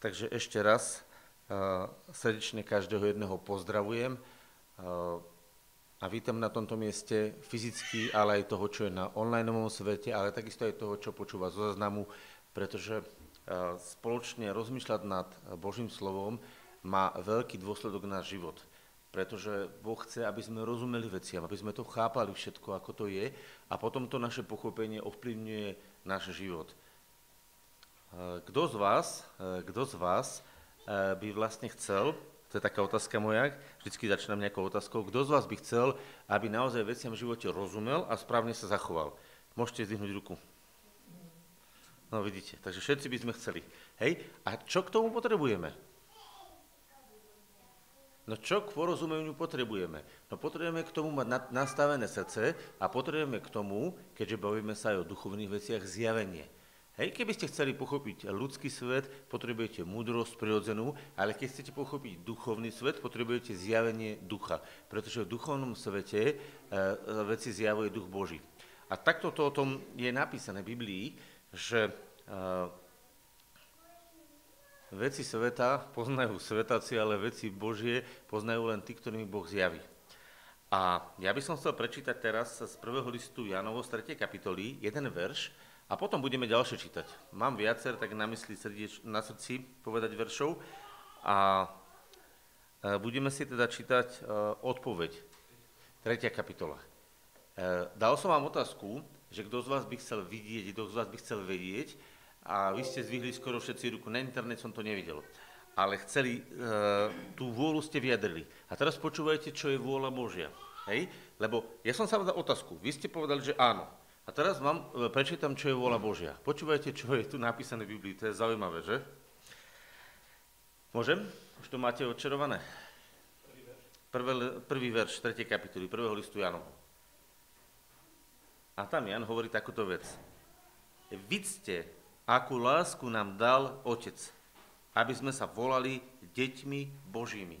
Takže ešte raz uh, srdečne každého jedného pozdravujem uh, a vítam na tomto mieste fyzicky, ale aj toho, čo je na online svete, ale takisto aj toho, čo počúva zo záznamu, pretože uh, spoločne rozmýšľať nad Božím slovom má veľký dôsledok na život. Pretože Boh chce, aby sme rozumeli veciam, aby sme to chápali všetko, ako to je a potom to naše pochopenie ovplyvňuje náš život. Eh, kto z vás, eh, kto z vás eh, by vlastne chcel, to je taká otázka moja, vždycky začínam nejakou otázkou, kto z vás by chcel, aby naozaj veciam v živote rozumel a správne sa zachoval? Môžete zdvihnúť ruku. No vidíte, takže všetci by sme chceli. Hej, a čo k tomu potrebujeme? No čo k porozumeniu potrebujeme? No potrebujeme k tomu mať nastavené srdce a potrebujeme k tomu, keďže bavíme sa aj o duchovných veciach, zjavenie. Hej, keby ste chceli pochopiť ľudský svet, potrebujete múdrosť prirodzenú, ale keď chcete pochopiť duchovný svet, potrebujete zjavenie ducha, pretože v duchovnom svete e, veci zjavuje duch Boží. A takto to o tom je napísané v Biblii, že e, veci sveta poznajú svetaci, ale veci Božie poznajú len tí, ktorými Boh zjaví. A ja by som chcel prečítať teraz z prvého listu Janovo z 3. kapitoly jeden verš, a potom budeme ďalšie čítať. Mám viacer, tak na mysli srdieč, na srdci povedať veršov a e, budeme si teda čítať e, odpoveď. Tretia kapitola. E, dal som vám otázku, že kto z vás by chcel vidieť, kto z vás by chcel vedieť a vy ste zvihli skoro všetci ruku. Na internet som to nevidel. Ale chceli, tú vôľu ste vyjadrili. A teraz počúvajte, čo je vôľa Božia. Hej? Lebo ja som sa vám dal otázku. Vy ste povedali, že áno. A teraz vám e, prečítam, čo je vôľa Božia. Počúvajte, čo je tu napísané v Biblii, to je zaujímavé, že? Môžem? Už to máte odčerované? Prvý, prvý verš 3. kapitoly, prvého listu Janovu. A tam Jan hovorí takúto vec. Vidzte, akú lásku nám dal Otec, aby sme sa volali deťmi Božími.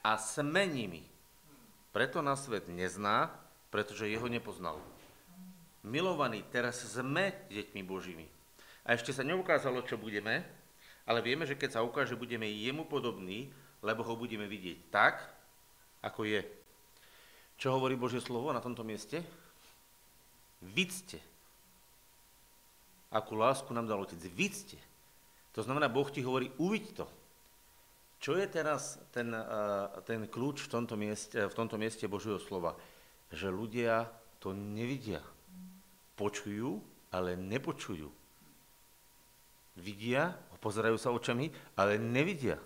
A sme nimi. Preto nás svet nezná, pretože jeho nepoznal milovaní, teraz sme deťmi Božími. A ešte sa neukázalo, čo budeme, ale vieme, že keď sa ukáže, budeme jemu podobní, lebo ho budeme vidieť tak, ako je. Čo hovorí Božie slovo na tomto mieste? Vidzte. Akú lásku nám dal Otec. Vidzte. To znamená, Boh ti hovorí, uviď to. Čo je teraz ten, ten kľúč v tomto, mieste, v tomto mieste Božieho slova? Že ľudia to nevidia počujú, ale nepočujú. Vidia, pozerajú sa očami, ale nevidia.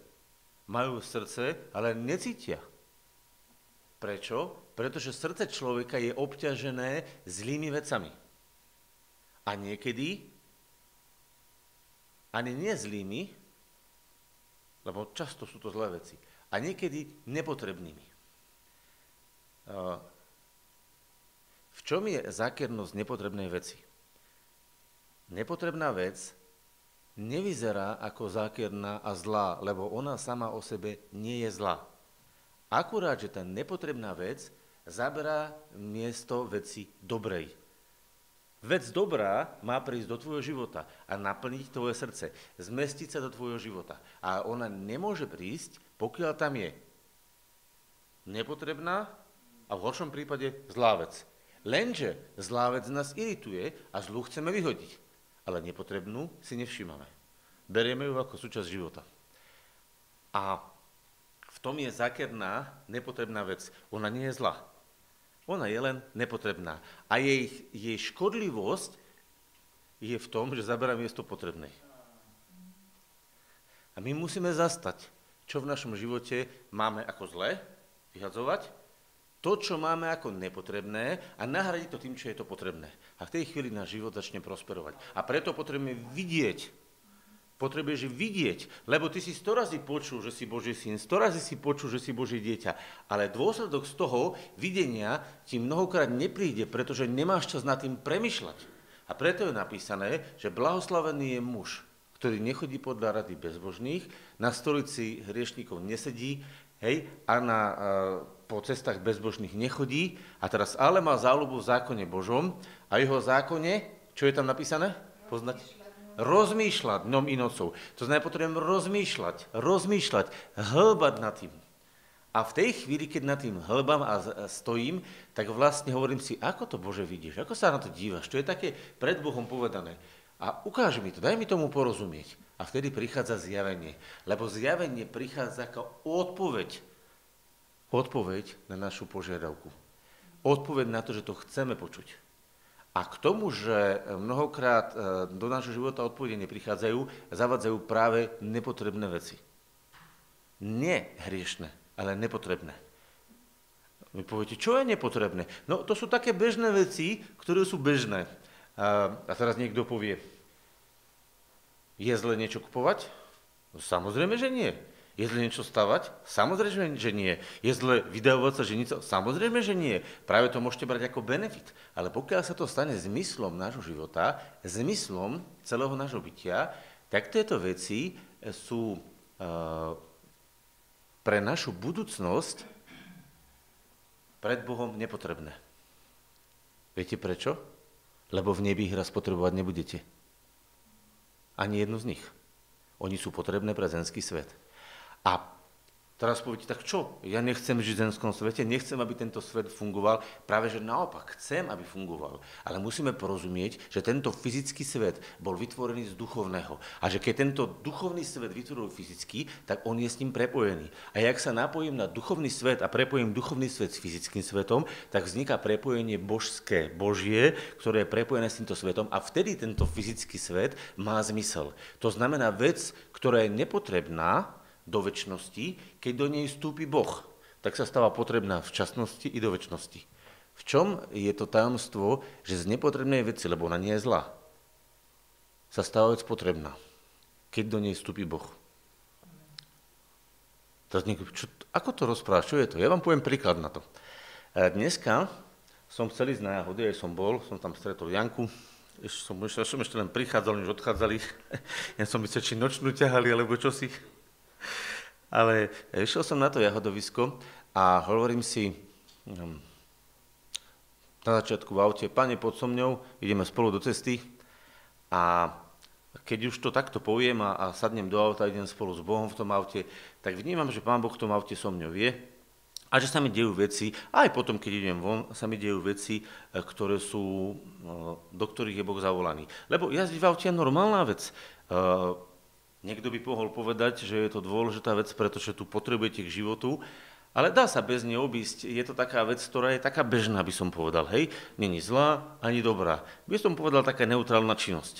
Majú srdce, ale necítia. Prečo? Pretože srdce človeka je obťažené zlými vecami. A niekedy ani nie zlými, lebo často sú to zlé veci, a niekedy nepotrebnými. Čom je zákernosť nepotrebnej veci? Nepotrebná vec nevyzerá ako zákerná a zlá, lebo ona sama o sebe nie je zlá. Akurát, že tá nepotrebná vec zaberá miesto veci dobrej. Vec dobrá má prísť do tvojho života a naplniť tvoje srdce, zmestiť sa do tvojho života. A ona nemôže prísť, pokiaľ tam je nepotrebná a v horšom prípade zlá vec. Lenže zlá vec nás irituje a zlú chceme vyhodiť. Ale nepotrebnú si nevšímame. Berieme ju ako súčasť života. A v tom je zákerná, nepotrebná vec. Ona nie je zlá. Ona je len nepotrebná. A jej, jej škodlivosť je v tom, že zaberá miesto potrebnej. A my musíme zastať, čo v našom živote máme ako zlé, vyhadzovať, to, čo máme ako nepotrebné a nahradiť to tým, čo je to potrebné. A v tej chvíli náš život začne prosperovať. A preto potrebujeme vidieť, potrebuješ vidieť, lebo ty si sto razy počul, že si Boží syn, sto razy si počul, že si Boží dieťa, ale dôsledok z toho videnia ti mnohokrát nepríde, pretože nemáš čas nad tým premyšľať. A preto je napísané, že blahoslavený je muž, ktorý nechodí podľa rady bezbožných, na stolici hriešnikov nesedí, hej, a na po cestách bezbožných nechodí a teraz ale má záľubu v zákone Božom a jeho zákone, čo je tam napísané? Poznáte? rozmýšľať dňom i nocou. To znamená, potrebujem rozmýšľať, rozmýšľať, hĺbať nad tým. A v tej chvíli, keď nad tým hĺbam a stojím, tak vlastne hovorím si, ako to Bože vidíš, ako sa na to dívaš, čo je také pred Bohom povedané. A ukáž mi to, daj mi tomu porozumieť. A vtedy prichádza zjavenie. Lebo zjavenie prichádza ako odpoveď. Odpoveď na našu požiadavku. Odpoveď na to, že to chceme počuť. A k tomu, že mnohokrát e, do nášho života odpovede neprichádzajú, zavadzajú práve nepotrebné veci. Nie hriešne, ale nepotrebné. Vy poviete, čo je nepotrebné? No to sú také bežné veci, ktoré sú bežné. A, teraz niekto povie, je zle niečo kupovať? No, samozrejme, že nie. Je zle niečo stavať? Samozrejme, že nie. Je zle vydávať sa ženiť? Samozrejme, že nie. Práve to môžete brať ako benefit. Ale pokiaľ sa to stane zmyslom nášho života, zmyslom celého nášho bytia, tak tieto veci sú pre našu budúcnosť pred Bohom nepotrebné. Viete prečo? Lebo v nebi ich raz potrebovať nebudete. Ani jednu z nich. Oni sú potrebné pre zenský svet. A Teraz poviete, tak čo? Ja nechcem žiť v zenskom svete, nechcem, aby tento svet fungoval. Práve že naopak, chcem, aby fungoval. Ale musíme porozumieť, že tento fyzický svet bol vytvorený z duchovného. A že keď tento duchovný svet vytvoril fyzický, tak on je s ním prepojený. A jak sa napojím na duchovný svet a prepojím duchovný svet s fyzickým svetom, tak vzniká prepojenie božské, božie, ktoré je prepojené s týmto svetom a vtedy tento fyzický svet má zmysel. To znamená vec, ktorá je nepotrebná, do väčšnosti, keď do nej vstúpi Boh, tak sa stáva potrebná v časnosti i do väčšnosti. V čom je to tajomstvo, že z nepotrebnej veci, lebo ona nie je zlá, sa stáva vec potrebná, keď do nej vstúpi Boh. Teraz niekto, čo, ako to rozpráva, čo je to? Ja vám poviem príklad na to. E, dneska som chcel ísť na jahody, aj som bol, som tam stretol Janku, ešte som, ešte, som ešte len prichádzal, už odchádzali. Ja som myslel, či nočnú ťahali, alebo čo si. Ale išiel som na to jahodovisko a hovorím si hm, na začiatku v aute, pane, pod so mňou, ideme spolu do cesty a keď už to takto poviem a, a sadnem do auta, idem spolu s Bohom v tom aute, tak vnímam, že Pán Boh v tom aute so mňou vie a že sa mi dejú veci, aj potom, keď idem von, sa mi dejú veci, e, ktoré sú, no, do ktorých je Boh zavolaný. Lebo jazdiť v aute je normálna vec. Niekto by mohol povedať, že je to dôležitá vec, pretože tu potrebujete k životu, ale dá sa bez nej obísť. Je to taká vec, ktorá je taká bežná, by som povedal. Hej, není zlá ani dobrá. By som povedal taká neutrálna činnosť.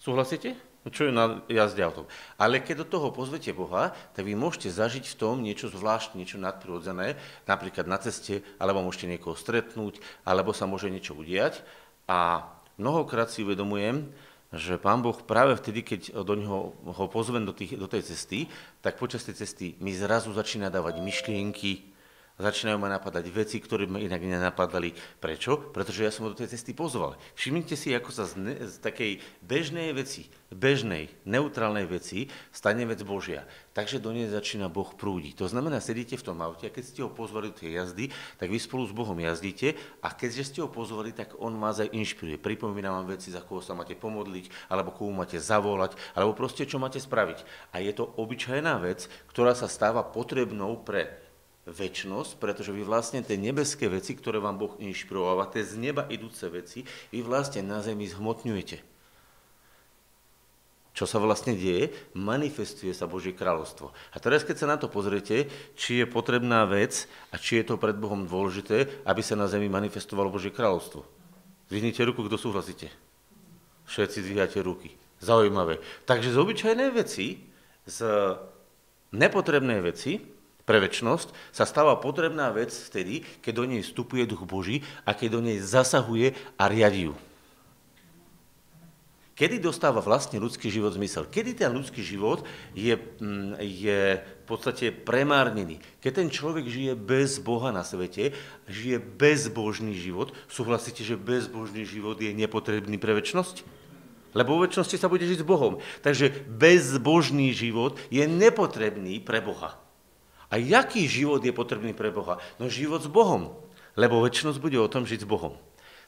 Súhlasíte? No čo je na jazde autom. Ale keď do toho pozvete Boha, tak vy môžete zažiť v tom niečo zvláštne, niečo nadprirodzené, napríklad na ceste, alebo môžete niekoho stretnúť, alebo sa môže niečo udiať. A mnohokrát si uvedomujem, že pán Boh práve vtedy, keď do neho ho pozvem do, tých, do tej cesty, tak počas tej cesty mi zrazu začína dávať myšlienky, začínajú ma napadať veci, ktoré ma inak nenapadali. Prečo? Pretože ja som ho do tej cesty pozval. Všimnite si, ako sa z, ne, z takej bežnej veci, bežnej, neutrálnej veci stane vec Božia. Takže do nej začína Boh prúdiť. To znamená, sedíte v tom aute a keď ste ho pozvali do tej jazdy, tak vy spolu s Bohom jazdíte a keďže ste ho pozvali, tak on vás aj inšpiruje. Pripomína vám veci, za koho sa máte pomodliť, alebo koho máte zavolať, alebo proste čo máte spraviť. A je to obyčajná vec, ktorá sa stáva potrebnou pre väčnosť, pretože vy vlastne tie nebeské veci, ktoré vám Boh inšpirováva, tie z neba idúce veci, vy vlastne na zemi zhmotňujete. Čo sa vlastne deje? Manifestuje sa Božie kráľovstvo. A teraz, keď sa na to pozriete, či je potrebná vec a či je to pred Bohom dôležité, aby sa na zemi manifestovalo Božie kráľovstvo. Zvihnite ruku, kto súhlasíte. Všetci zvíhate ruky. Zaujímavé. Takže z obyčajnej veci, z nepotrebnej veci, pre väčšnosť sa stáva potrebná vec vtedy, keď do nej vstupuje duch Boží a keď do nej zasahuje a riadi ju. Kedy dostáva vlastne ľudský život zmysel? Kedy ten ľudský život je, mm, je v podstate premárnený? Keď ten človek žije bez Boha na svete, žije bezbožný život, súhlasíte, že bezbožný život je nepotrebný pre väčšnosť? Lebo vo väčšnosti sa bude žiť s Bohom. Takže bezbožný život je nepotrebný pre Boha. A jaký život je potrebný pre Boha? No život s Bohom, lebo väčšnosť bude o tom žiť s Bohom.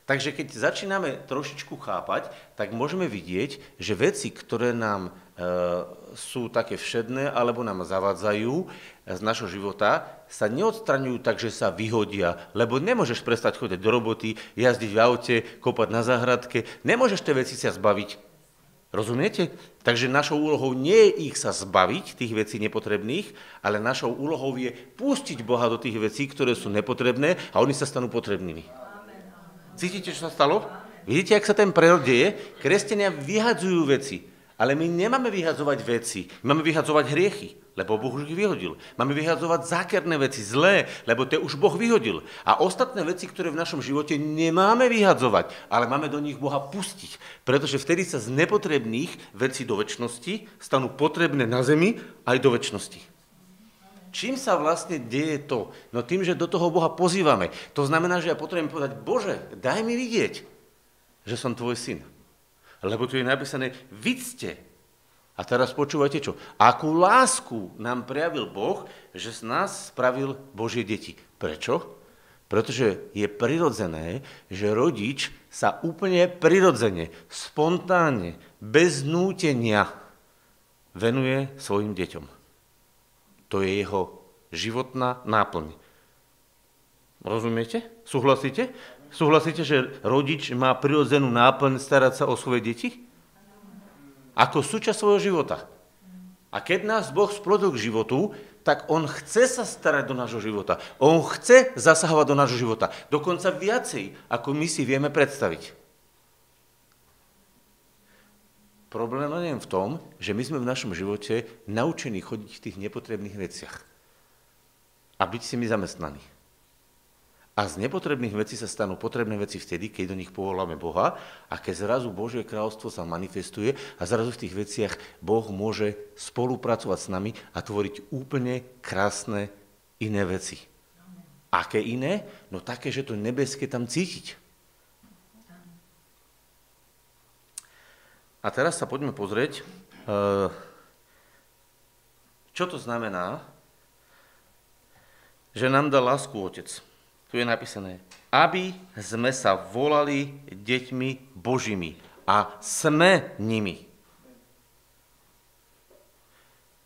Takže keď začíname trošičku chápať, tak môžeme vidieť, že veci, ktoré nám e, sú také všedné alebo nám zavádzajú z našho života, sa neodstraňujú tak, že sa vyhodia, lebo nemôžeš prestať chodiť do roboty, jazdiť v aute, kopať na záhradke, nemôžeš tie veci sa zbaviť. Rozumiete? Takže našou úlohou nie je ich sa zbaviť, tých vecí nepotrebných, ale našou úlohou je pustiť Boha do tých vecí, ktoré sú nepotrebné a oni sa stanú potrebnými. Cítite, čo sa stalo? Vidíte, ak sa ten prerod deje? Kresťania vyhadzujú veci, ale my nemáme vyhadzovať veci, máme vyhadzovať hriechy, lebo Boh už ich vyhodil. Máme vyhadzovať zákerné veci, zlé, lebo to už Boh vyhodil. A ostatné veci, ktoré v našom živote nemáme vyhadzovať, ale máme do nich Boha pustiť. Pretože vtedy sa z nepotrebných vecí do väčšnosti stanú potrebné na zemi aj do väčšnosti. Čím sa vlastne deje to? No tým, že do toho Boha pozývame. To znamená, že ja potrebujem povedať, Bože, daj mi vidieť, že som tvoj syn. Lebo tu je napísané, vidzte. A teraz počúvajte čo? Akú lásku nám prejavil Boh, že z nás spravil Božie deti. Prečo? Pretože je prirodzené, že rodič sa úplne prirodzene, spontánne, bez nútenia venuje svojim deťom. To je jeho životná náplň. Rozumiete? Súhlasíte? Súhlasíte, že rodič má prirodzenú náplň starať sa o svoje deti? Ako súčasť svojho života. A keď nás Boh splodil k životu, tak On chce sa starať do nášho života. On chce zasahovať do nášho života. Dokonca viacej, ako my si vieme predstaviť. Problém len v tom, že my sme v našom živote naučení chodiť v tých nepotrebných veciach a byť si my zamestnaní. A z nepotrebných vecí sa stanú potrebné veci vtedy, keď do nich povoláme Boha a keď zrazu Božie kráľovstvo sa manifestuje a zrazu v tých veciach Boh môže spolupracovať s nami a tvoriť úplne krásne iné veci. Aké iné? No také, že to nebeské tam cítiť. A teraz sa poďme pozrieť, eh, čo to znamená, že nám dá lásku Otec. Tu je napísané, aby sme sa volali deťmi Božími a sme nimi.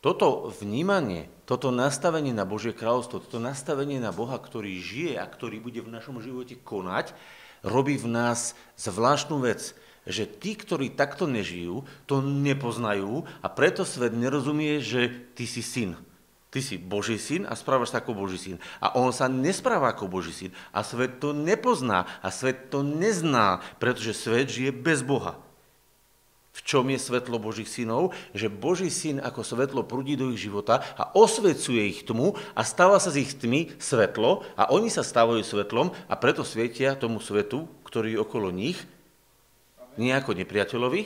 Toto vnímanie, toto nastavenie na Božie kráľovstvo, toto nastavenie na Boha, ktorý žije a ktorý bude v našom živote konať, robí v nás zvláštnu vec – že tí, ktorí takto nežijú, to nepoznajú a preto svet nerozumie, že ty si syn. Ty si Boží syn a správaš sa ako Boží syn. A on sa nespráva ako Boží syn. A svet to nepozná a svet to nezná, pretože svet žije bez Boha. V čom je svetlo Božích synov? Že Boží syn ako svetlo prúdi do ich života a osvecuje ich tmu a stáva sa z ich tmy svetlo a oni sa stávajú svetlom a preto svietia tomu svetu, ktorý je okolo nich nie ako nepriateľovi,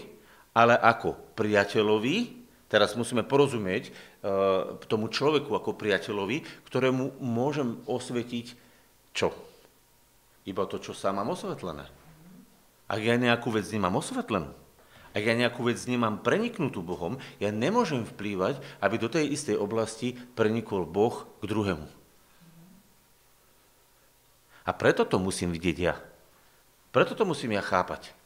ale ako priateľovi, teraz musíme porozumieť uh, tomu človeku ako priateľovi, ktorému môžem osvetiť čo? Iba to, čo sám mám osvetlené. Ak ja nejakú vec nemám osvetlenú, ak ja nejakú vec nemám preniknutú Bohom, ja nemôžem vplývať, aby do tej istej oblasti prenikol Boh k druhému. A preto to musím vidieť ja. Preto to musím ja chápať.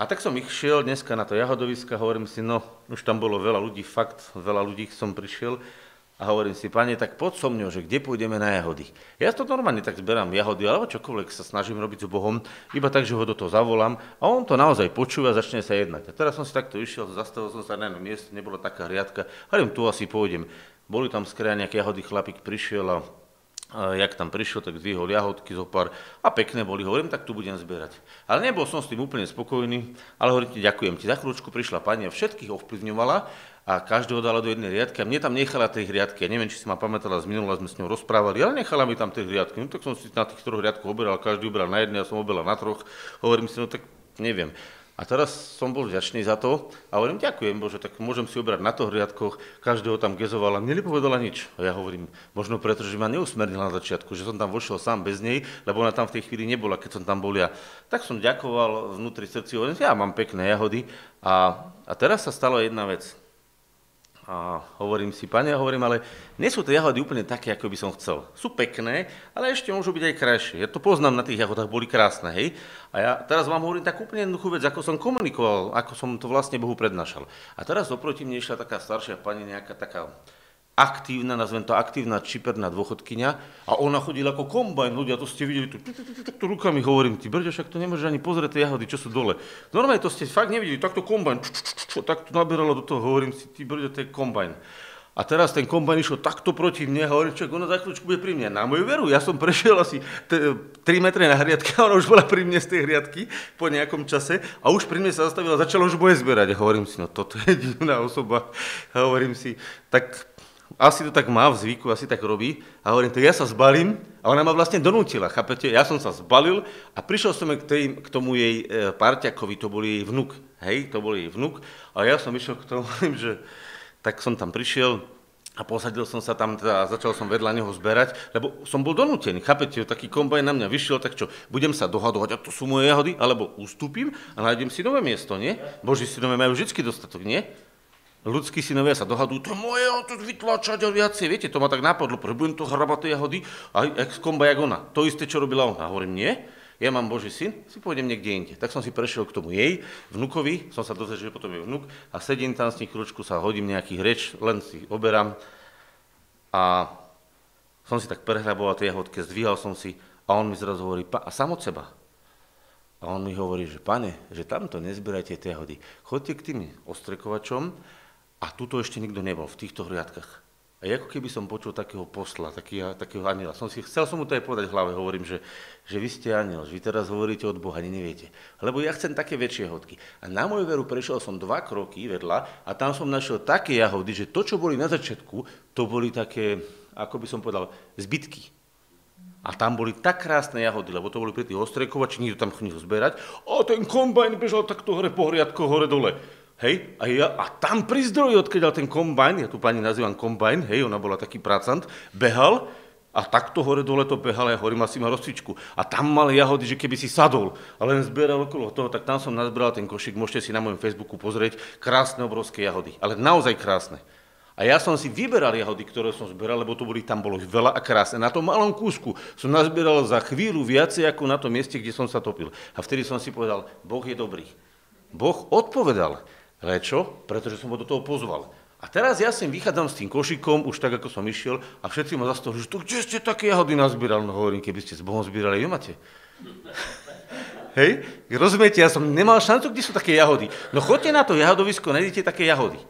A tak som ich šiel dneska na to jahodovisko a hovorím si, no, už tam bolo veľa ľudí, fakt, veľa ľudí som prišiel a hovorím si, pane, tak poď so mňou, že kde pôjdeme na jahody. Ja to normálne tak zberám jahody, alebo čokoľvek sa snažím robiť s Bohom, iba tak, že ho do toho zavolám a on to naozaj počúva a začne sa jednať. A teraz som si takto išiel, zastavil som sa na jednom mieste, nebola taká hriadka, hovorím, tu asi pôjdem. Boli tam skrája nejaké jahody, chlapík prišiel a jak tam prišiel, tak zvýhol jahodky zo pár a pekné boli, hovorím, tak tu budem zbierať. Ale nebol som s tým úplne spokojný, ale hovorím ti, ďakujem ti. Za chvíľočku prišla pani a všetkých ovplyvňovala a každého dala do jednej riadky a mne tam nechala tie hriadky. Ja neviem, či si ma pamätala, z minula sme s ňou rozprávali, ale nechala mi tam tie hriadky. No tak som si na tých troch hriadkoch oberal, každý uberal na jednej, ja som oberal na troch. Hovorím si, no tak neviem. A teraz som bol vďačný za to a hovorím, ďakujem Bože, tak môžem si obrať na toho hriadkoch, každého tam gezovala, mne nepovedala nič. A ja hovorím, možno preto, že ma neusmernila na začiatku, že som tam vošiel sám bez nej, lebo ona tam v tej chvíli nebola, keď som tam bol ja. Tak som ďakoval vnútri srdci, hovorím, ja mám pekné jahody. A, a teraz sa stala jedna vec. A hovorím si, pane, hovorím, ale nie sú tie jahody úplne také, ako by som chcel. Sú pekné, ale ešte môžu byť aj krajšie. Ja to poznám na tých jahodách, boli krásne, hej. A ja teraz vám hovorím tak úplne jednoduchú vec, ako som komunikoval, ako som to vlastne Bohu prednášal. A teraz oproti mne išla taká staršia pani, nejaká taká aktívna, nazvem to aktívna čiperná dôchodkynia a ona chodila ako kombajn, ľudia, to ste videli, tu, tu, tu, tu, tu rukami hovorím, ty brďo, však to nemôžeš ani pozrieť tie jahody, čo sú dole. Normálne to ste fakt nevideli, takto kombajn, takto nabieralo do toho, hovorím si, ty brďo, to je kombajn. A teraz ten kombajn išiel takto proti mne, hovorím, čo ona za chvíľučku bude pri mne. Na moju veru, ja som prešiel asi 3 metre na hriadke a ona už bola pri mne z tej hriadky po nejakom čase a už pri mne sa zastavila, začala už boje zberať. A hovorím si, no toto je divná osoba. A hovorím si, tak asi to tak má v zvyku, asi tak robí. A hovorím, tak ja sa zbalím a ona ma vlastne donútila, chápete? Ja som sa zbalil a prišiel som k, tej, k tomu jej e, parťakovi, to bol jej vnuk, hej, to bol jej vnuk. A ja som išiel k tomu, že tak som tam prišiel a posadil som sa tam teda, a začal som vedľa neho zberať, lebo som bol donútený, chápete? Taký kombajn na mňa vyšiel, tak čo, budem sa dohadovať, a to sú moje jahody, alebo ustúpim a nájdem si nové miesto, nie? Boží synové majú vždy dostatok, nie? Ľudskí synovia sa dohadujú, to moje, to vytlačať a viacej, viete, to ma tak napadlo, že budem to hrabať tie jahody a jak komba jak ona. To isté, čo robila ona. Hovorím, nie, ja mám Boží syn, si pôjdem niekde inde. Tak som si prešiel k tomu jej, vnukovi, som sa dozvedel, že potom je vnuk a sedím tam s ním chvíľučku, sa hodím nejakých reč, len si oberám a som si tak prehraboval tie jahodky, zdvíhal som si a on mi zrazu hovorí, a sám od seba. A on mi hovorí, že pane, že tamto nezbierajte tie jahody. Chodte k tým ostrekovačom a tuto ešte nikto nebol v týchto hriadkach. A ako keby som počul takého posla, taký, takého aniela. Som si, chcel som mu to aj povedať v hlave, hovorím, že, že vy ste aniel, že vy teraz hovoríte od Boha, ani neviete. Lebo ja chcem také väčšie hodky. A na moju veru prešiel som dva kroky vedľa a tam som našiel také jahody, že to, čo boli na začiatku, to boli také, ako by som povedal, zbytky. A tam boli tak krásne jahody, lebo to boli pri tých ostrekovači, nikto tam chodil zberať. A ten kombajn bežal takto hore po hriadko, hore dole. Hej, a, ja, a tam pri zdroji, odkiaľ ten kombajn, ja tu pani nazývam kombajn, hej, ona bola taký pracant, behal a takto hore dole to behal, ja hovorím, asi má rozcvičku. A tam mal jahody, že keby si sadol a len zbieral okolo toho, tak tam som nazbral ten košík, môžete si na mojom Facebooku pozrieť, krásne obrovské jahody, ale naozaj krásne. A ja som si vyberal jahody, ktoré som zberal, lebo to boli, tam bolo veľa a krásne. Na tom malom kúsku som nazbieral za chvíľu viacej ako na tom mieste, kde som sa topil. A vtedy som si povedal, Boh je dobrý. Boh odpovedal. Prečo? Pretože som ho do toho pozval. A teraz ja sem vychádzam s tým košikom, už tak, ako som išiel, a všetci ma zastavili, že to kde ste také jahody nazbierali? No hovorím, keby ste s Bohom zbierali, vy máte. Hej? Rozumiete, ja som nemal šancu, kde sú také jahody. No choďte na to jahodovisko, nájdete také jahody.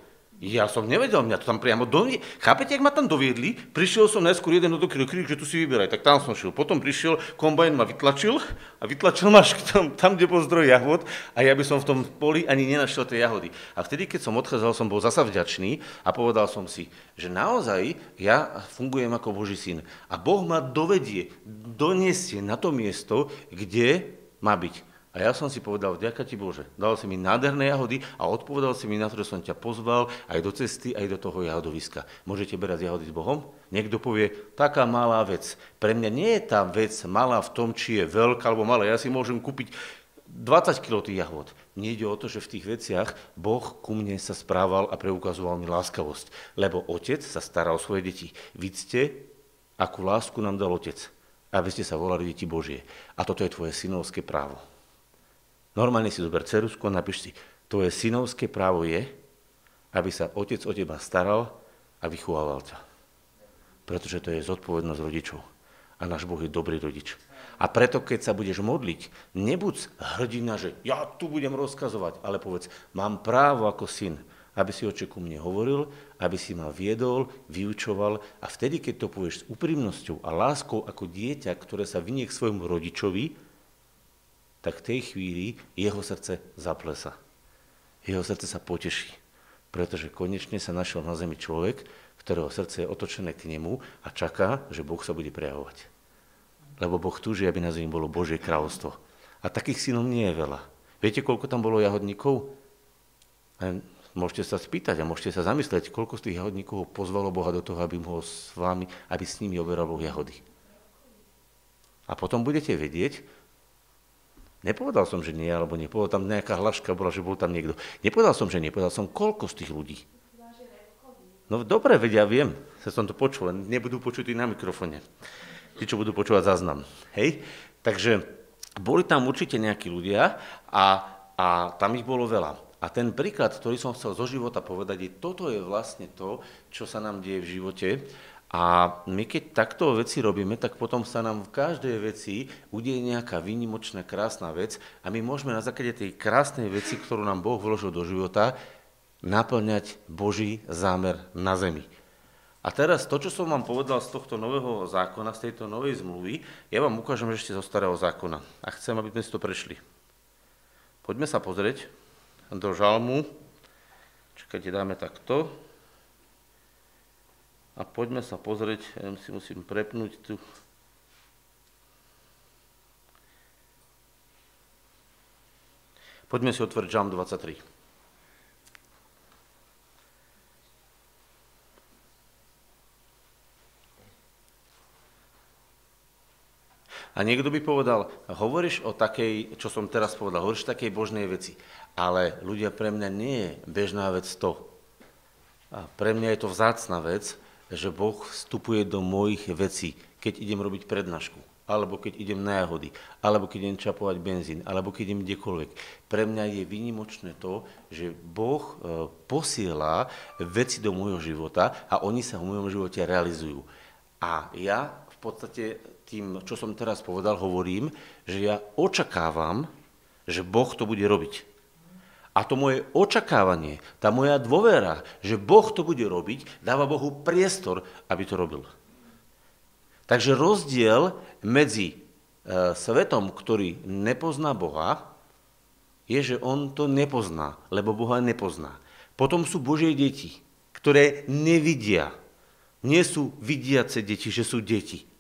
Ja som nevedel, mňa to tam priamo doviedli. Chápete, jak ma tam doviedli? Prišiel som najskôr jeden do krík, že tu si vyberaj, tak tam som šiel. Potom prišiel, kombajn ma vytlačil a vytlačil ma tam, tam, kde bol zdroj jahod a ja by som v tom poli ani nenašiel tie jahody. A vtedy, keď som odchádzal, som bol zasa vďačný a povedal som si, že naozaj ja fungujem ako Boží syn. A Boh ma dovedie, donesie na to miesto, kde má byť. A ja som si povedal, vďaka ti Bože, dal si mi nádherné jahody a odpovedal si mi na to, že som ťa pozval aj do cesty, aj do toho jahodoviska. Môžete berať jahody s Bohom? Niekto povie, taká malá vec. Pre mňa nie je tá vec malá v tom, či je veľká alebo malá. Ja si môžem kúpiť 20 kg tých jahod. Nie ide o to, že v tých veciach Boh ku mne sa správal a preukazoval mi láskavosť. Lebo otec sa stará o svoje deti. Vidíte, akú lásku nám dal otec, aby ste sa volali deti Božie. A toto je tvoje synovské právo. Normálne si zober cerusku a napíš si, tvoje synovské právo je, aby sa otec o teba staral a vychovával ťa. Pretože to je zodpovednosť rodičov. A náš Boh je dobrý rodič. A preto, keď sa budeš modliť, nebuď hrdina, že ja tu budem rozkazovať, ale povedz, mám právo ako syn, aby si oče ku mne hovoril, aby si ma viedol, vyučoval a vtedy, keď to povieš s úprimnosťou a láskou ako dieťa, ktoré sa vynie k svojmu rodičovi, tak v tej chvíli jeho srdce zaplesa. Jeho srdce sa poteší, pretože konečne sa našiel na zemi človek, ktorého srdce je otočené k nemu a čaká, že Boh sa bude prejavovať. Lebo Boh túži, aby na zemi bolo Božie kráľovstvo. A takých synov nie je veľa. Viete, koľko tam bolo jahodníkov? A môžete sa spýtať a môžete sa zamyslieť, koľko z tých jahodníkov pozvalo Boha do toho, aby mohol s vami, aby s nimi oberal jahody. A potom budete vedieť, Nepovedal som, že nie, alebo nepovedal, tam nejaká hlaška bola, že bol tam niekto. Nepovedal som, že nie, povedal som, koľko z tých ľudí. No dobre, vedia, viem, sa som to počul, len nebudú počuť na mikrofóne. Tí, čo budú počúvať záznam. Hej? Takže boli tam určite nejakí ľudia a, a tam ich bolo veľa. A ten príklad, ktorý som chcel zo života povedať, je, toto je vlastne to, čo sa nám deje v živote. A my keď takto veci robíme, tak potom sa nám v každej veci udeje nejaká výnimočná, krásna vec a my môžeme na základe tej krásnej veci, ktorú nám Boh vložil do života, naplňať Boží zámer na zemi. A teraz to, čo som vám povedal z tohto nového zákona, z tejto novej zmluvy, ja vám ukážem ešte zo starého zákona. A chcem, aby sme si to prešli. Poďme sa pozrieť do žalmu. Čakajte, dáme takto. A poďme sa pozrieť, ja si musím prepnúť tu. Poďme si otvoriť žalm 23. A niekto by povedal, hovoríš o takej, čo som teraz povedal, hovoríš o takej božnej veci. Ale ľudia, pre mňa nie je bežná vec to. A pre mňa je to vzácna vec, že Boh vstupuje do mojich vecí, keď idem robiť prednášku, alebo keď idem na jahody, alebo keď idem čapovať benzín, alebo keď idem kdekoľvek. Pre mňa je výnimočné to, že Boh e, posiela veci do môjho života a oni sa v mojom živote realizujú. A ja v podstate tým, čo som teraz povedal, hovorím, že ja očakávam, že Boh to bude robiť. A to moje očakávanie, tá moja dôvera, že Boh to bude robiť, dáva Bohu priestor, aby to robil. Takže rozdiel medzi e, svetom, ktorý nepozná Boha, je, že on to nepozná, lebo Boha nepozná. Potom sú Božie deti, ktoré nevidia. Nie sú vidiace deti, že sú deti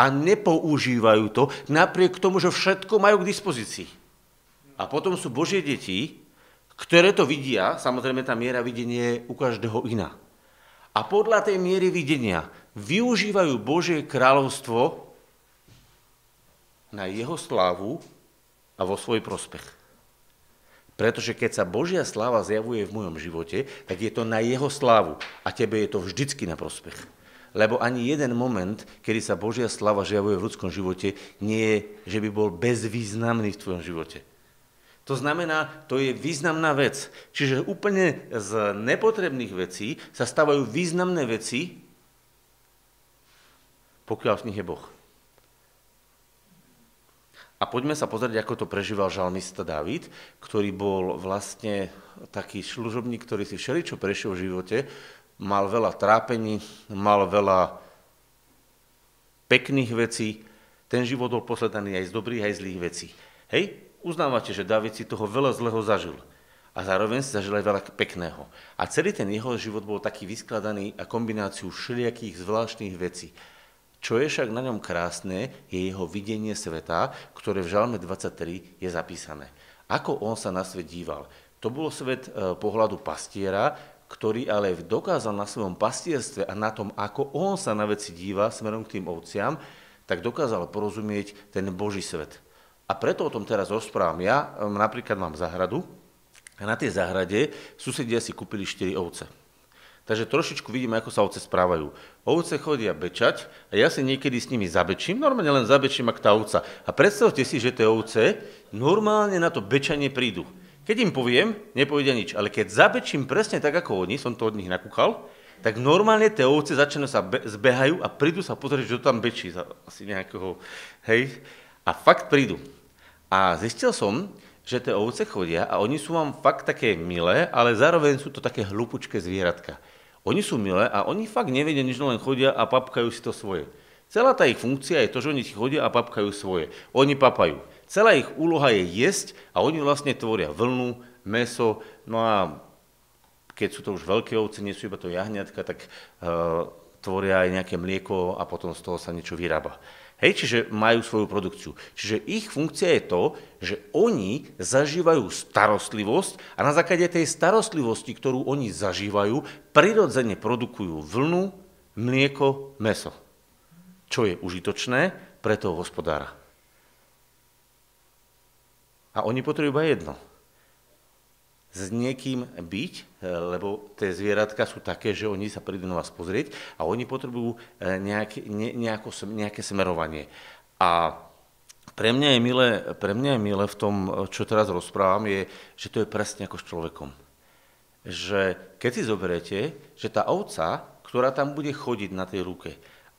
a nepoužívajú to, napriek tomu, že všetko majú k dispozícii. A potom sú Božie deti, ktoré to vidia, samozrejme tá miera videnia je u každého iná. A podľa tej miery videnia využívajú Božie kráľovstvo na jeho slávu a vo svoj prospech. Pretože keď sa Božia sláva zjavuje v mojom živote, tak je to na jeho slávu a tebe je to vždycky na prospech. Lebo ani jeden moment, kedy sa Božia slava žijavuje v ľudskom živote, nie je, že by bol bezvýznamný v tvojom živote. To znamená, to je významná vec. Čiže úplne z nepotrebných vecí sa stávajú významné veci, pokiaľ v nich je Boh. A poďme sa pozrieť, ako to prežíval žalmista David, ktorý bol vlastne taký služobník, ktorý si všeličo prešiel v živote, mal veľa trápení, mal veľa pekných vecí, ten život bol posledaný aj z dobrých, aj zlých vecí. Hej, uznávate, že David si toho veľa zlého zažil. A zároveň si zažil aj veľa pekného. A celý ten jeho život bol taký vyskladaný a kombináciu všelijakých zvláštnych vecí. Čo je však na ňom krásne, je jeho videnie sveta, ktoré v Žalme 23 je zapísané. Ako on sa na svet díval. To bol svet e, pohľadu pastiera, ktorý ale dokázal na svojom pastierstve a na tom, ako on sa na veci díva smerom k tým ovciam, tak dokázal porozumieť ten Boží svet. A preto o tom teraz rozprávam. Ja um, napríklad mám zahradu a na tej zahrade susedia si kúpili 4 ovce. Takže trošičku vidíme, ako sa ovce správajú. Ovce chodia bečať a ja si niekedy s nimi zabečím, normálne len zabečím, ak tá ovca. A predstavte si, že tie ovce normálne na to bečanie prídu. Keď im poviem, nepovedia nič, ale keď zabečím presne tak ako oni, som to od nich nakúkal, tak normálne tie ovce začnú sa be- zbehajú a prídu sa pozrieť, že to tam bečí asi nejakého, hej, a fakt prídu. A zistil som, že tie ovce chodia a oni sú vám fakt také milé, ale zároveň sú to také hlupučké zvieratka. Oni sú milé a oni fakt nevedia nič, len chodia a papkajú si to svoje. Celá tá ich funkcia je to, že oni si chodia a papkajú svoje. Oni papajú. Celá ich úloha je jesť a oni vlastne tvoria vlnu, meso, no a keď sú to už veľké ovce, nie sú iba to jahňatka, tak uh, tvoria aj nejaké mlieko a potom z toho sa niečo vyrába. Hej, čiže majú svoju produkciu. Čiže ich funkcia je to, že oni zažívajú starostlivosť a na základe tej starostlivosti, ktorú oni zažívajú, prirodzene produkujú vlnu, mlieko, meso. Čo je užitočné pre toho hospodára. A oni potrebujú iba jedno. S niekým byť, e, lebo tie zvieratka sú také, že oni sa prídu na vás pozrieť a oni potrebujú nejaké, ne, nejako, nejaké smerovanie. A pre mňa, je milé, pre mňa je milé v tom, čo teraz rozprávam, je, že to je presne ako s človekom. Že keď si zoberiete, že tá ovca, ktorá tam bude chodiť na tej ruke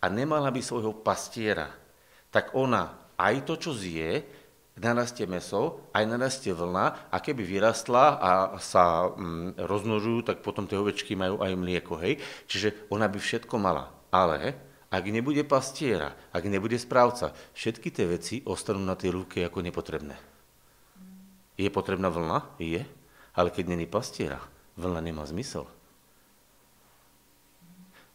a nemala by svojho pastiera, tak ona aj to, čo zje, narastie meso, aj narastie vlna a keby vyrastla a sa mm, rozmnožujú, tak potom tie ovečky majú aj mlieko, hej? Čiže ona by všetko mala. Ale ak nebude pastiera, ak nebude správca, všetky tie veci ostanú na tej ruke ako nepotrebné. Je potrebná vlna? Je. Ale keď není pastiera, vlna nemá zmysel.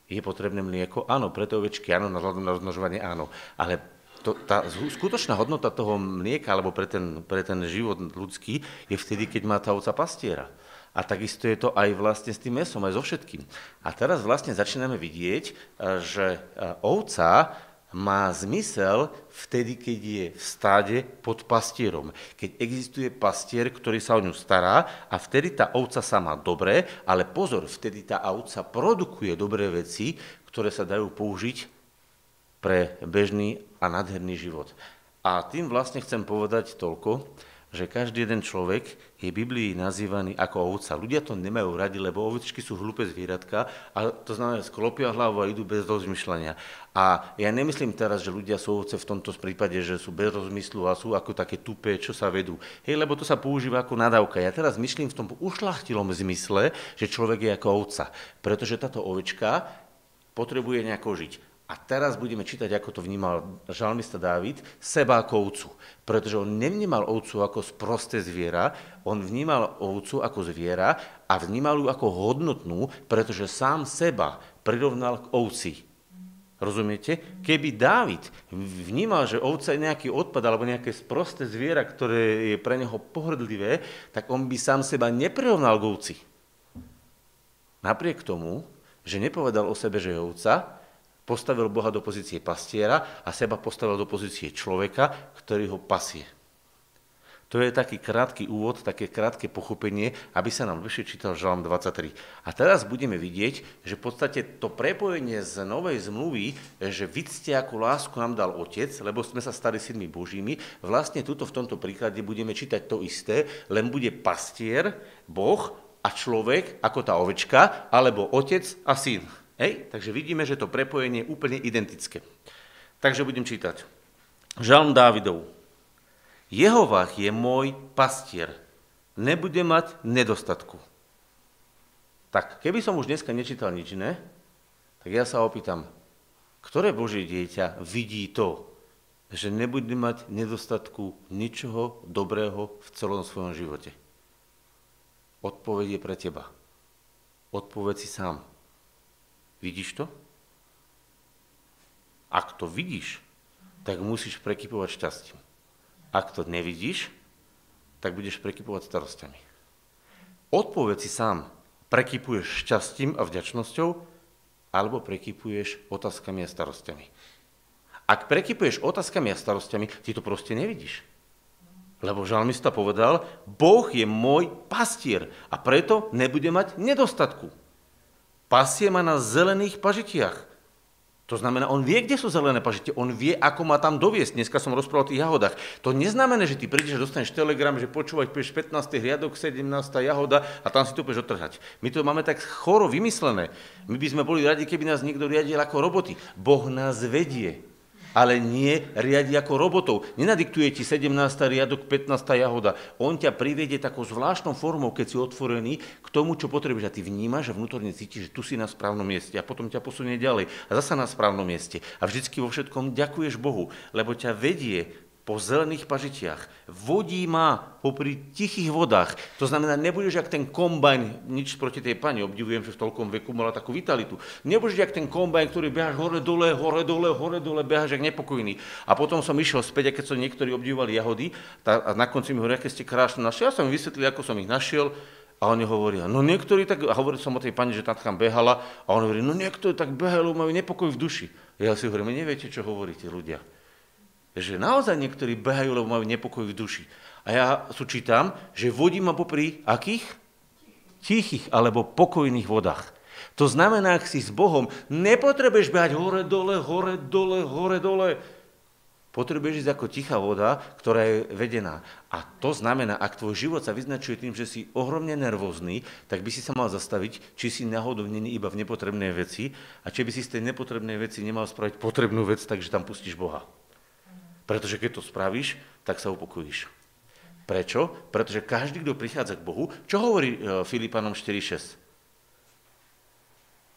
Je potrebné mlieko? Áno, preto ovečky, áno, na rozmnožovanie áno. Ale to, tá skutočná hodnota toho mlieka, alebo pre ten, pre ten život ľudský, je vtedy, keď má tá ovca pastiera. A takisto je to aj vlastne s tým mesom, aj so všetkým. A teraz vlastne začíname vidieť, e, že e, ovca má zmysel vtedy, keď je v stáde pod pastierom. Keď existuje pastier, ktorý sa o ňu stará a vtedy tá ovca sa má dobré, ale pozor, vtedy tá ovca produkuje dobré veci, ktoré sa dajú použiť pre bežný a nádherný život. A tým vlastne chcem povedať toľko, že každý jeden človek je v Biblii nazývaný ako ovca. Ľudia to nemajú radi, lebo ovečky sú hlúpe zvieratka, a to znamená, sklopia hlavu a idú bez rozmýšľania. A ja nemyslím teraz, že ľudia sú ovce v tomto prípade, že sú bez rozmyslu a sú ako také tupé, čo sa vedú. Hej, lebo to sa používa ako nadávka. Ja teraz myslím v tom ušlachtilom zmysle, že človek je ako ovca, pretože táto ovečka potrebuje nejako žiť. A teraz budeme čítať, ako to vnímal žalmista Dávid, seba ako ovcu. Pretože on nevnímal ovcu ako sprosté zviera, on vnímal ovcu ako zviera a vnímal ju ako hodnotnú, pretože sám seba prirovnal k ovci. Rozumiete? Keby Dávid vnímal, že ovca je nejaký odpad alebo nejaké sprosté zviera, ktoré je pre neho pohrdlivé, tak on by sám seba neprirovnal k ovci. Napriek tomu, že nepovedal o sebe, že je ovca, Postavil Boha do pozície pastiera a seba postavil do pozície človeka, ktorý ho pasie. To je taký krátky úvod, také krátke pochopenie, aby sa nám vyššie čítal Žalm 23. A teraz budeme vidieť, že v podstate to prepojenie z novej zmluvy, že vidzte, ako lásku nám dal Otec, lebo sme sa stali synmi Božími, vlastne tuto v tomto príklade budeme čítať to isté, len bude pastier, Boh a človek ako tá ovečka, alebo Otec a syn. Hej? Takže vidíme, že to prepojenie je úplne identické. Takže budem čítať. Žalm Dávidov. Jehovah je môj pastier. Nebude mať nedostatku. Tak, keby som už dneska nečítal nič iné, tak ja sa opýtam, ktoré Božie dieťa vidí to, že nebude mať nedostatku ničoho dobrého v celom svojom živote? Odpoveď je pre teba. Odpoveď si sám. Vidíš to? Ak to vidíš, tak musíš prekypovať šťastím. Ak to nevidíš, tak budeš prekypovať starostiami. Odpoveď si sám, prekypuješ šťastím a vďačnosťou, alebo prekypuješ otázkami a starostiami. Ak prekypuješ otázkami a starostiami, ty to proste nevidíš. Lebo žalmista povedal, Boh je môj pastier a preto nebude mať nedostatku. Pasie ma na zelených pažitiach. To znamená, on vie, kde sú zelené pažite, on vie, ako ma tam doviesť. Dneska som rozprával o tých jahodách. To neznamená, že ty prídeš a dostaneš telegram, že počúvať, pôjdeš 15. riadok, 17. jahoda a tam si to budeš otrhať. My to máme tak choro vymyslené. My by sme boli radi, keby nás niekto riadil ako roboty. Boh nás vedie ale nie riadi ako robotov. Nenadiktuje ti 17. riadok, 15. jahoda. On ťa privedie takou zvláštnou formou, keď si otvorený k tomu, čo potrebuješ. A ty vnímaš a vnútorne cítiš, že tu si na správnom mieste a potom ťa posunie ďalej a zasa na správnom mieste. A vždycky vo všetkom ďakuješ Bohu, lebo ťa vedie po zelených pažitiach. Vodí ma popri tichých vodách. To znamená, nebudeš jak ten kombajn, nič proti tej pani, obdivujem, že v toľkom veku mala takú vitalitu. Nebudeš jak ten kombajn, ktorý behaš hore dole, hore dole, hore dole, behaš jak nepokojný. A potom som išiel späť, a keď som niektorí obdivovali jahody, tá, a na konci mi hovorí, aké ste krásne našli. Ja som im vysvetlil, ako som ich našiel. A oni hovoria, no niektorí tak, a hovoril som o tej pani, že tam behala, a on hovorí, no niektorí tak behajú, majú nepokoj v duši. Ja si hovorím, neviete, čo hovoríte ľudia že naozaj niektorí behajú, lebo majú nepokoj v duši. A ja čítam, že vodí ma popri akých? tichých alebo pokojných vodách. To znamená, ak si s Bohom, nepotrebuješ behať hore, dole, hore, dole, hore, dole. Potrebuješ ísť ako tichá voda, ktorá je vedená. A to znamená, ak tvoj život sa vyznačuje tým, že si ohromne nervózny, tak by si sa mal zastaviť, či si náhodou není iba v nepotrebnej veci a či by si z tej nepotrebnej veci nemal spraviť potrebnú vec, takže tam pustíš Boha. Pretože keď to spravíš, tak sa upokojíš. Prečo? Pretože každý, kto prichádza k Bohu, čo hovorí e, Filipanom 4.6?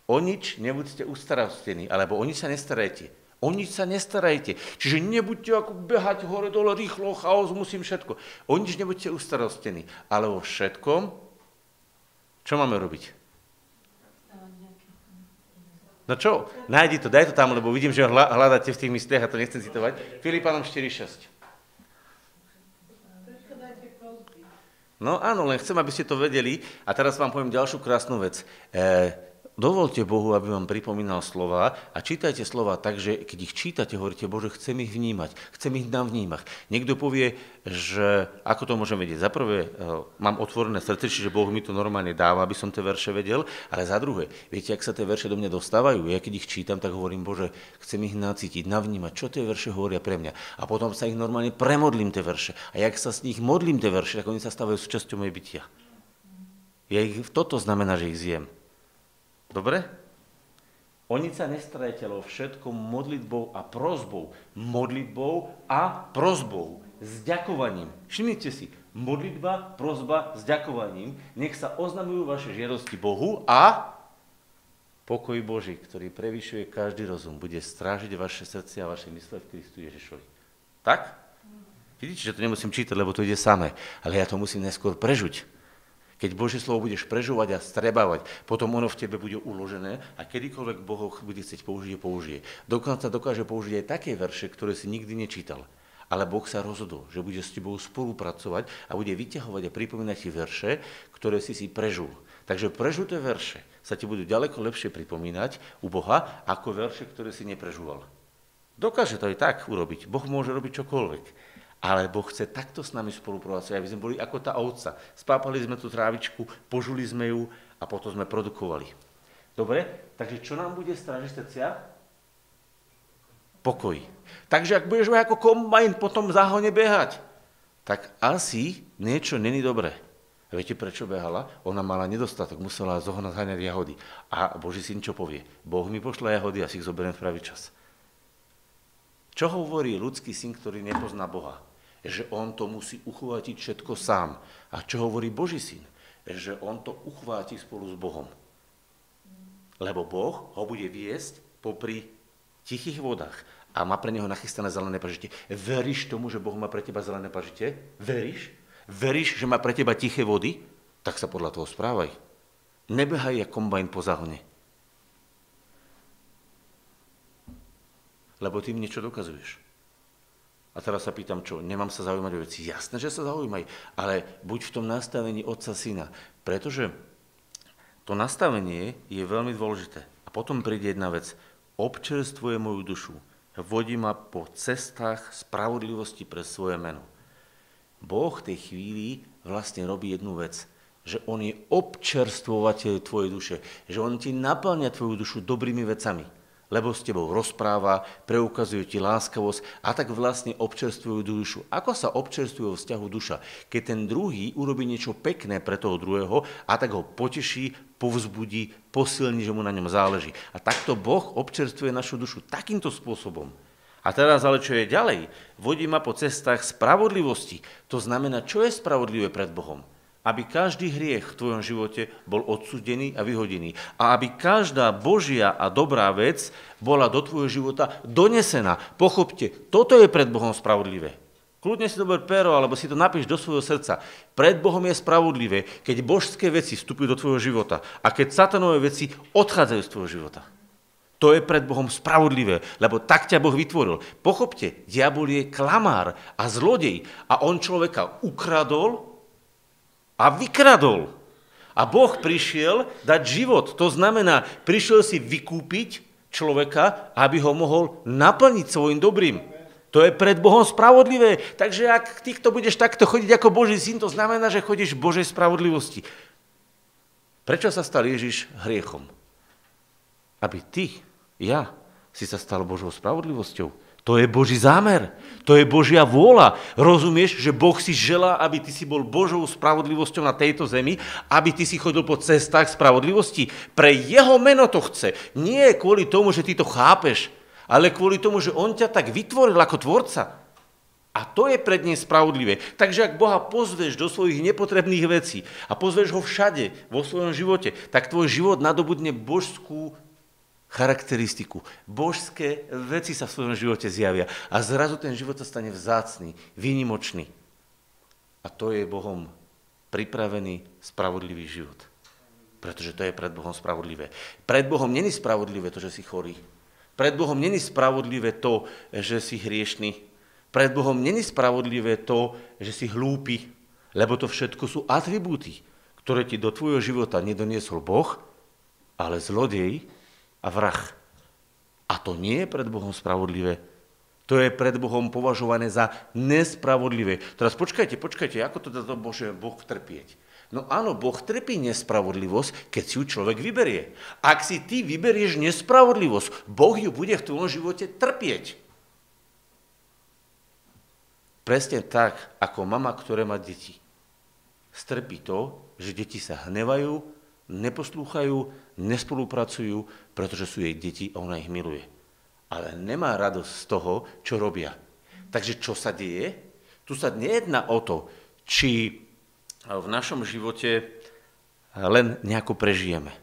O nič nebuďte ustarostení, alebo o nič sa nestarajte. O nič sa nestarajte. Čiže nebuďte ako behať hore dole rýchlo, chaos, musím všetko. O nič nebuďte ustarostení. Ale vo všetkom, čo máme robiť? No čo? Nájdi to, daj to tam, lebo vidím, že hľadáte v tých mysliach a to nechcem citovať. Filipanom 4.6. No áno, len chcem, aby ste to vedeli. A teraz vám poviem ďalšiu krásnu vec. E, Dovolte Bohu, aby vám pripomínal slova a čítajte slova tak, že keď ich čítate, hovoríte, Bože, chcem ich vnímať, chcem ich nám vnímať. Niekto povie, že ako to môžem vedieť. Za prvé, e, mám otvorené srdce, čiže Boh mi to normálne dáva, aby som tie verše vedel, ale za druhé, viete, ak sa tie verše do mňa dostávajú, ja keď ich čítam, tak hovorím, Bože, chcem ich nacítiť, navnímať, čo tie verše hovoria pre mňa. A potom sa ich normálne premodlím tie verše. A jak sa z nich modlím tie verše, tak oni sa stávajú súčasťou mojej bytia. Ja ich, toto znamená, že ich zjem. Dobre? O nič sa nestarajte, lebo všetko modlitbou a prozbou. Modlitbou a prozbou. S ďakovaním. Všimnite si, modlitba, prozba s ďakovaním. Nech sa oznamujú vaše žiadosti Bohu a pokoj Boží, ktorý prevyšuje každý rozum, bude strážiť vaše srdce a vaše mysle v Kristu Ježišovi. Tak? Vidíte, že to nemusím čítať, lebo to ide samé. Ale ja to musím neskôr prežuť. Keď Božie slovo budeš prežovať a strebávať, potom ono v tebe bude uložené a kedykoľvek Boh bude chcieť použiť, použije. Dokonca dokáže použiť aj také verše, ktoré si nikdy nečítal. Ale Boh sa rozhodol, že bude s tebou spolupracovať a bude vyťahovať a pripomínať ti verše, ktoré si si prežul. Takže prežuté verše sa ti budú ďaleko lepšie pripomínať u Boha, ako verše, ktoré si neprežúval. Dokáže to aj tak urobiť. Boh môže robiť čokoľvek. Ale Boh chce takto s nami spolupracovať, aby sme boli ako tá ovca. Spápali sme tú trávičku, požuli sme ju a potom sme produkovali. Dobre? Takže čo nám bude strážiť srdcia? Pokoj. Takže ak budeš ako kombajn po tom záhone behať, tak asi niečo není dobré. A viete, prečo behala? Ona mala nedostatok, musela zohnať haňať jahody. A Boží syn čo povie? Boh mi pošle jahody a si ich zoberiem v pravý čas. Čo hovorí ľudský syn, ktorý nepozná Boha? Že on to musí uchvátiť všetko sám. A čo hovorí Boží syn? Že on to uchváti spolu s Bohom. Lebo Boh ho bude viesť popri tichých vodách a má pre neho nachystané zelené pažite. Veríš tomu, že Boh má pre teba zelené pažite? Veríš? Veríš, že má pre teba tiché vody? Tak sa podľa toho správaj. Nebehaj jak kombajn po záhone. Lebo tým niečo dokazuješ. A teraz sa pýtam, čo, nemám sa zaujímať o veci? Jasné, že sa zaujímaj, ale buď v tom nastavení otca syna. Pretože to nastavenie je veľmi dôležité. A potom príde jedna vec. Občerstvuje moju dušu. Vodí ma po cestách spravodlivosti pre svoje meno. Boh v tej chvíli vlastne robí jednu vec že on je občerstvovateľ tvojej duše, že on ti naplňa tvoju dušu dobrými vecami lebo s tebou rozpráva, preukazujú ti láskavosť a tak vlastne občerstvujú dušu. Ako sa občerstvuje vzťahu duša? Keď ten druhý urobí niečo pekné pre toho druhého a tak ho poteší, povzbudí, posilní, že mu na ňom záleží. A takto Boh občerstvuje našu dušu takýmto spôsobom. A teraz ale čo je ďalej? Vodí ma po cestách spravodlivosti. To znamená, čo je spravodlivé pred Bohom? Aby každý hriech v tvojom živote bol odsudený a vyhodený. A aby každá Božia a dobrá vec bola do tvojho života donesená. Pochopte, toto je pred Bohom spravodlivé. Kľudne si dober pero, alebo si to napíš do svojho srdca. Pred Bohom je spravodlivé, keď božské veci vstupujú do tvojho života a keď satanové veci odchádzajú z tvojho života. To je pred Bohom spravodlivé, lebo tak ťa Boh vytvoril. Pochopte, diabol je klamár a zlodej a on človeka ukradol a vykradol. A Boh prišiel dať život. To znamená, prišiel si vykúpiť človeka, aby ho mohol naplniť svojim dobrým. To je pred Bohom spravodlivé. Takže ak týchto budeš takto chodiť ako Boží syn, to znamená, že chodíš v Božej spravodlivosti. Prečo sa stal Ježiš hriechom? Aby ty, ja, si sa stal Božou spravodlivosťou. To je Boží zámer, to je Božia vôľa. Rozumieš, že Boh si želá, aby ty si bol Božou spravodlivosťou na tejto zemi, aby ty si chodil po cestách spravodlivosti. Pre jeho meno to chce. Nie kvôli tomu, že ty to chápeš, ale kvôli tomu, že on ťa tak vytvoril ako tvorca. A to je pred ním spravodlivé. Takže ak Boha pozveš do svojich nepotrebných vecí a pozveš ho všade vo svojom živote, tak tvoj život nadobudne božskú charakteristiku. Božské veci sa v svojom živote zjavia a zrazu ten život sa stane vzácný, výnimočný. A to je Bohom pripravený spravodlivý život. Pretože to je pred Bohom spravodlivé. Pred Bohom není spravodlivé to, že si chorý. Pred Bohom není spravodlivé to, že si hriešný. Pred Bohom není spravodlivé to, že si hlúpy. Lebo to všetko sú atribúty, ktoré ti do tvojho života nedoniesol Boh, ale zlodej, a vrah. A to nie je pred Bohom spravodlivé. To je pred Bohom považované za nespravodlivé. Teraz počkajte, počkajte, ako to to môže Boh trpieť? No áno, Boh trpí nespravodlivosť, keď si ju človek vyberie. Ak si ty vyberieš nespravodlivosť, Boh ju bude v tvojom živote trpieť. Presne tak, ako mama, ktorá má deti. Strpí to, že deti sa hnevajú, neposlúchajú, nespolupracujú, pretože sú jej deti a ona ich miluje. Ale nemá radosť z toho, čo robia. Takže čo sa deje? Tu sa nejedná o to, či v našom živote len nejako prežijeme.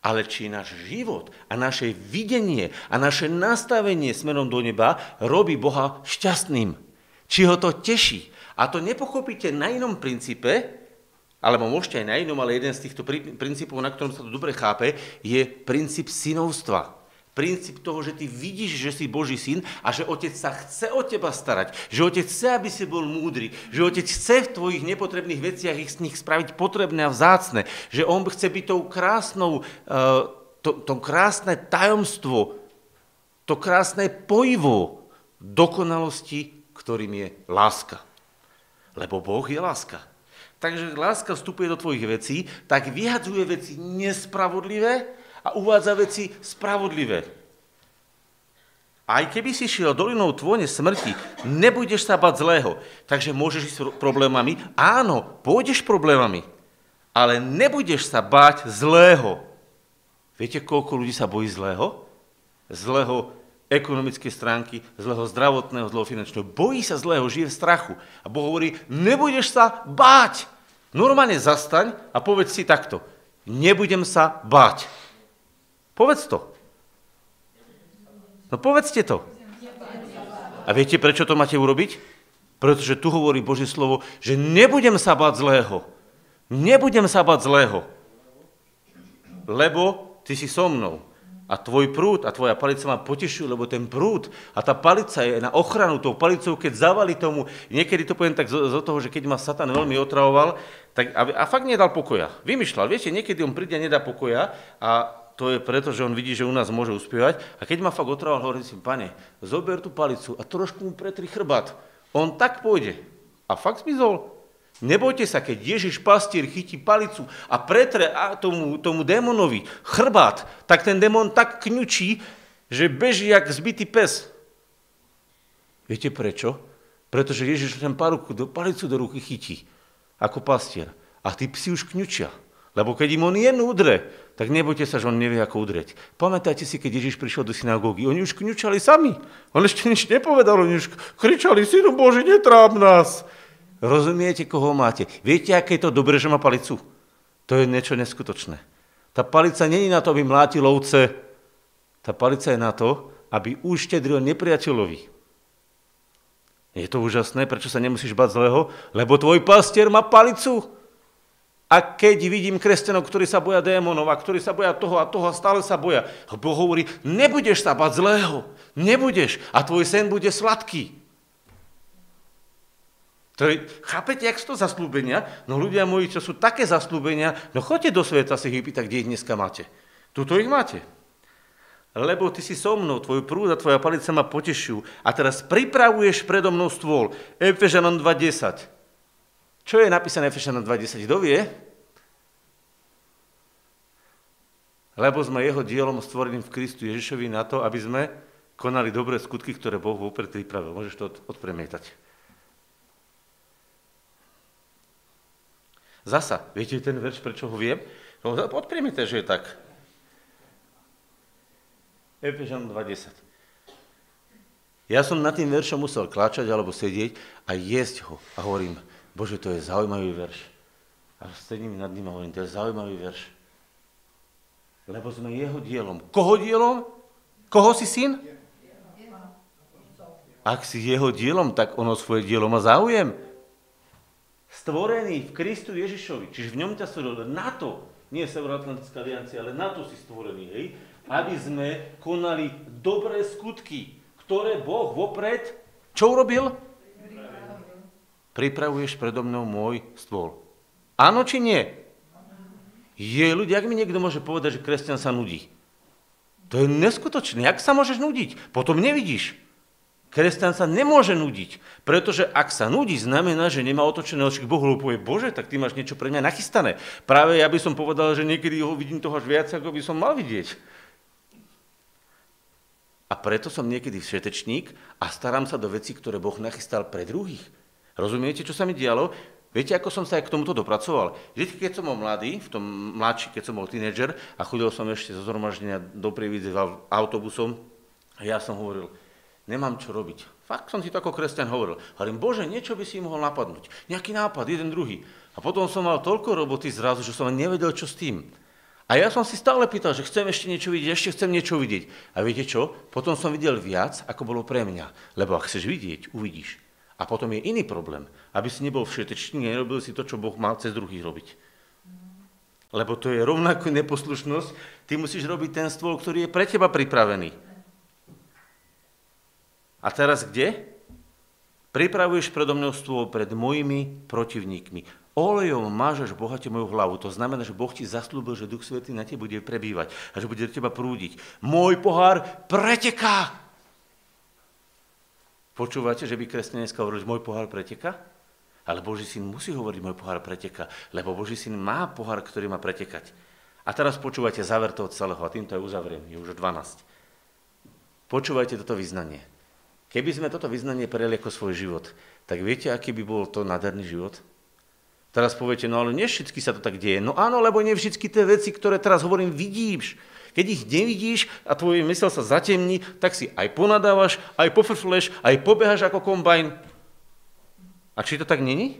Ale či náš život a naše videnie a naše nastavenie smerom do neba robí Boha šťastným. Či ho to teší. A to nepochopíte na inom princípe, alebo môžete aj na inom, ale jeden z týchto princípov, na ktorom sa to dobre chápe, je princíp synovstva. Princíp toho, že ty vidíš, že si Boží syn a že otec sa chce o teba starať, že otec chce, aby si bol múdry, že otec chce v tvojich nepotrebných veciach ich z nich spraviť potrebné a vzácne, že on chce byť tou krásnou, uh, to, to krásne tajomstvo, to krásne pojivo dokonalosti, ktorým je láska. Lebo Boh je láska. Takže láska vstupuje do tvojich vecí, tak vyhadzuje veci nespravodlivé a uvádza veci spravodlivé. Aj keby si šiel dolinou tvone smrti, nebudeš sa bať zlého. Takže môžeš ísť problémami. Áno, pôjdeš problémami, ale nebudeš sa báť zlého. Viete, koľko ľudí sa bojí zlého? Zlého ekonomické stránky, zlého zdravotného, zlého finančného. Bojí sa zlého, žije v strachu. A Boh hovorí, nebudeš sa báť. Normálne zastaň a povedz si takto. Nebudem sa báť. Povedz to. No povedzte to. A viete, prečo to máte urobiť? Pretože tu hovorí Božie slovo, že nebudem sa báť zlého. Nebudem sa báť zlého. Lebo ty si so mnou a tvoj prúd a tvoja palica ma potešujú, lebo ten prúd a tá palica je na ochranu tou palicou, keď zavali tomu, niekedy to poviem tak zo, zo toho, že keď ma Satan veľmi otravoval, tak, a, a fakt nedal pokoja. Vymýšľal, viete, niekedy on príde a nedá pokoja a to je preto, že on vidí, že u nás môže uspievať. A keď ma fakt otravoval, hovorím si, pane, zober tú palicu a trošku mu pretri chrbát. On tak pôjde. A fakt zmizol. Nebojte sa, keď Ježiš pastier chytí palicu a pretre tomu, tomu démonovi chrbát, tak ten démon tak kňučí, že beží jak zbytý pes. Viete prečo? Pretože Ježiš ten paruku, do, palicu do ruky chytí ako pastier. A tí psi už kňučia. Lebo keď im on je udre, tak nebojte sa, že on nevie, ako udreť. Pamätajte si, keď Ježiš prišiel do synagógy, oni už kňučali sami. On ešte nič nepovedal, oni už kričali, synu Bože, netráp nás. Rozumiete, koho máte? Viete, aké je to dobré, že má palicu? To je niečo neskutočné. Tá palica není na to, aby mlátil ovce. Tá palica je na to, aby uštedril nepriateľovi. Je to úžasné, prečo sa nemusíš bať zlého? Lebo tvoj pastier má palicu. A keď vidím kresťanov, ktorí sa boja démonov a ktorí sa boja toho a toho a stále sa boja, Boh hovorí, nebudeš sa bať zlého, nebudeš a tvoj sen bude sladký. To je, chápete, jak sú to zaslúbenia? No ľudia moji, čo sú také zaslúbenia, no choďte do sveta si ich pýtať, kde ich dneska máte. Tuto ich máte. Lebo ty si so mnou, tvoj prúd a tvoja palica ma potešujú. A teraz pripravuješ predo mnou stôl. Efežanom 2.10. Čo je napísané Efežanom 2.10? Kto vie? Lebo sme jeho dielom stvoreným v Kristu Ježišovi na to, aby sme konali dobré skutky, ktoré Boh vopred pripravil. Môžeš to odpremietať. Zasa, viete ten verš, prečo ho viem? No, odpremiete, že je tak. Efežan 2.10. Ja som nad tým veršom musel kláčať alebo sedieť a jesť ho. A hovorím, Bože, to je zaujímavý verš. A sedím nad ním a hovorím, to je zaujímavý verš. Lebo sme jeho dielom. Koho dielom? Koho si syn? Ak si jeho dielom, tak ono svoje dielo má záujem. Stvorený v Kristu Ježišovi, čiže v ňom ťa stvoril na to, nie Severoatlantická aliancia, ale na to si stvorený, hej, aby sme konali dobré skutky, ktoré Boh vopred, čo urobil? Pripravuješ predo mnou môj stôl. Áno či nie? Je ľudia, ak mi niekto môže povedať, že kresťan sa nudí. To je neskutočné. Jak sa môžeš nudiť? Potom nevidíš. Kresťan sa nemôže nudiť, pretože ak sa nudí, znamená, že nemá otočené oči k Bohu, lebo povie, Bože, tak ty máš niečo pre mňa nachystané. Práve ja by som povedal, že niekedy ho vidím toho až viac, ako by som mal vidieť. A preto som niekedy všetečník a starám sa do veci, ktoré Boh nachystal pre druhých. Rozumiete, čo sa mi dialo? Viete, ako som sa aj k tomuto dopracoval? Vždy, keď som bol mladý, v tom mladší, keď som bol tínedžer a chodil som ešte zo zhromaždenia do Prievidze autobusom, ja som hovoril, nemám čo robiť. Fakt som si to ako kresťan hovoril. Hovorím, Bože, niečo by si mohol napadnúť. Nejaký nápad, jeden, druhý. A potom som mal toľko roboty zrazu, že som nevedel, čo s tým. A ja som si stále pýtal, že chcem ešte niečo vidieť, ešte chcem niečo vidieť. A viete čo? Potom som videl viac, ako bolo pre mňa. Lebo ak chceš vidieť, uvidíš. A potom je iný problém. Aby si nebol všetečný, nerobil si to, čo Boh mal cez druhých robiť. Lebo to je rovnako neposlušnosť. Ty musíš robiť ten stôl, ktorý je pre teba pripravený. A teraz kde? Pripravuješ predo mnou stôl pred mojimi protivníkmi. Olejom mážeš bohate moju hlavu. To znamená, že Boh ti zaslúbil, že Duch Svetý na tebe bude prebývať a že bude do teba prúdiť. Môj pohár preteká. Počúvate, že by kresťania dneska hovorili, môj pohár preteká? Ale Boží syn musí hovoriť, môj pohár preteká, lebo Boží syn má pohár, ktorý má pretekať. A teraz počúvajte záver toho celého, a týmto je uzavriem, je už 12. Počúvajte toto vyznanie. Keby sme toto vyznanie prejeli ako svoj život, tak viete, aký by bol to nádherný život? Teraz poviete, no ale vždy sa to tak deje. No áno, lebo vždy tie veci, ktoré teraz hovorím, vidíš. Keď ich nevidíš a tvoj mysel sa zatemní, tak si aj ponadávaš, aj pofrfleš, aj pobehaš ako kombajn. A či to tak není?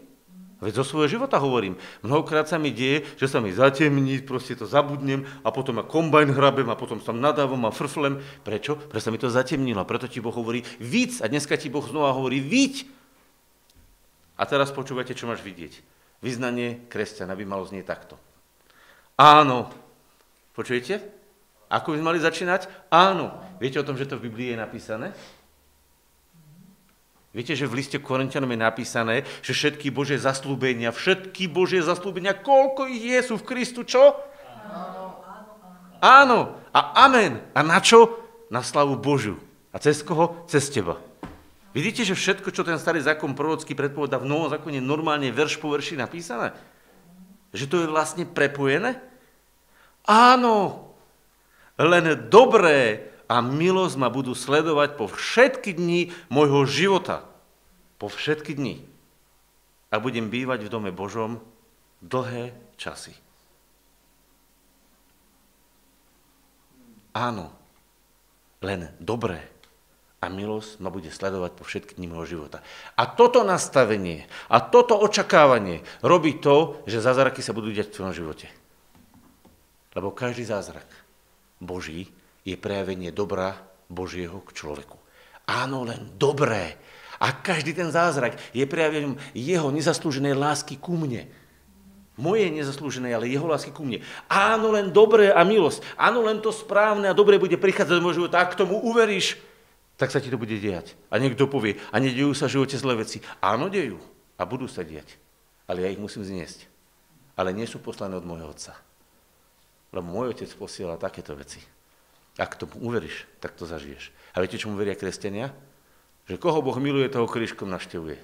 Veď zo svojho života hovorím. Mnohokrát sa mi deje, že sa mi zatemní, proste to zabudnem a potom ma kombajn hrabem a potom sa nadávam a frflem. Prečo? Preto sa mi to zatemnilo. Preto ti Boh hovorí víc a dneska ti Boh znova hovorí víc. A teraz počúvajte, čo máš vidieť. Vyznanie kresťana by malo znieť takto. Áno. Počujete? Ako by mali začínať? Áno. Viete o tom, že to v Biblii je napísané? Viete, že v liste Korintianom je napísané, že všetky Božie zaslúbenia, všetky Božie zaslúbenia, koľko ich je, sú v Kristu, čo? Áno. A amen. A na čo? Na slavu Božiu. A cez koho? Cez teba. Vidíte, že všetko, čo ten starý zákon prorocký predpovedá v novom zákone, normálne verš po verši napísané? Že to je vlastne prepojené? Áno. Len dobré a milosť ma budú sledovať po všetky dni môjho života. Po všetky dni. A budem bývať v dome Božom dlhé časy. Áno, len dobré a milosť ma bude sledovať po všetky dni môjho života. A toto nastavenie a toto očakávanie robí to, že zázraky sa budú diať v tvojom živote. Lebo každý zázrak Boží je prejavenie dobra Božieho k človeku. Áno, len dobré. A každý ten zázrak je prejavením jeho nezaslúženej lásky ku mne. Moje nezaslúženej, ale jeho lásky ku mne. Áno, len dobré a milosť. Áno, len to správne a dobré bude prichádzať do môjho života. Ak tomu uveríš, tak sa ti to bude diať. A niekto povie, a nedejú sa v živote zlé veci. Áno, dejú. A budú sa diať. Ale ja ich musím zniesť. Ale nie sú poslané od môjho otca. Lebo môj otec posiela takéto veci. Ak tomu uveríš, tak to zažiješ. A viete, čomu veria kresťania? Že koho Boh miluje, toho krížkom naštevuje.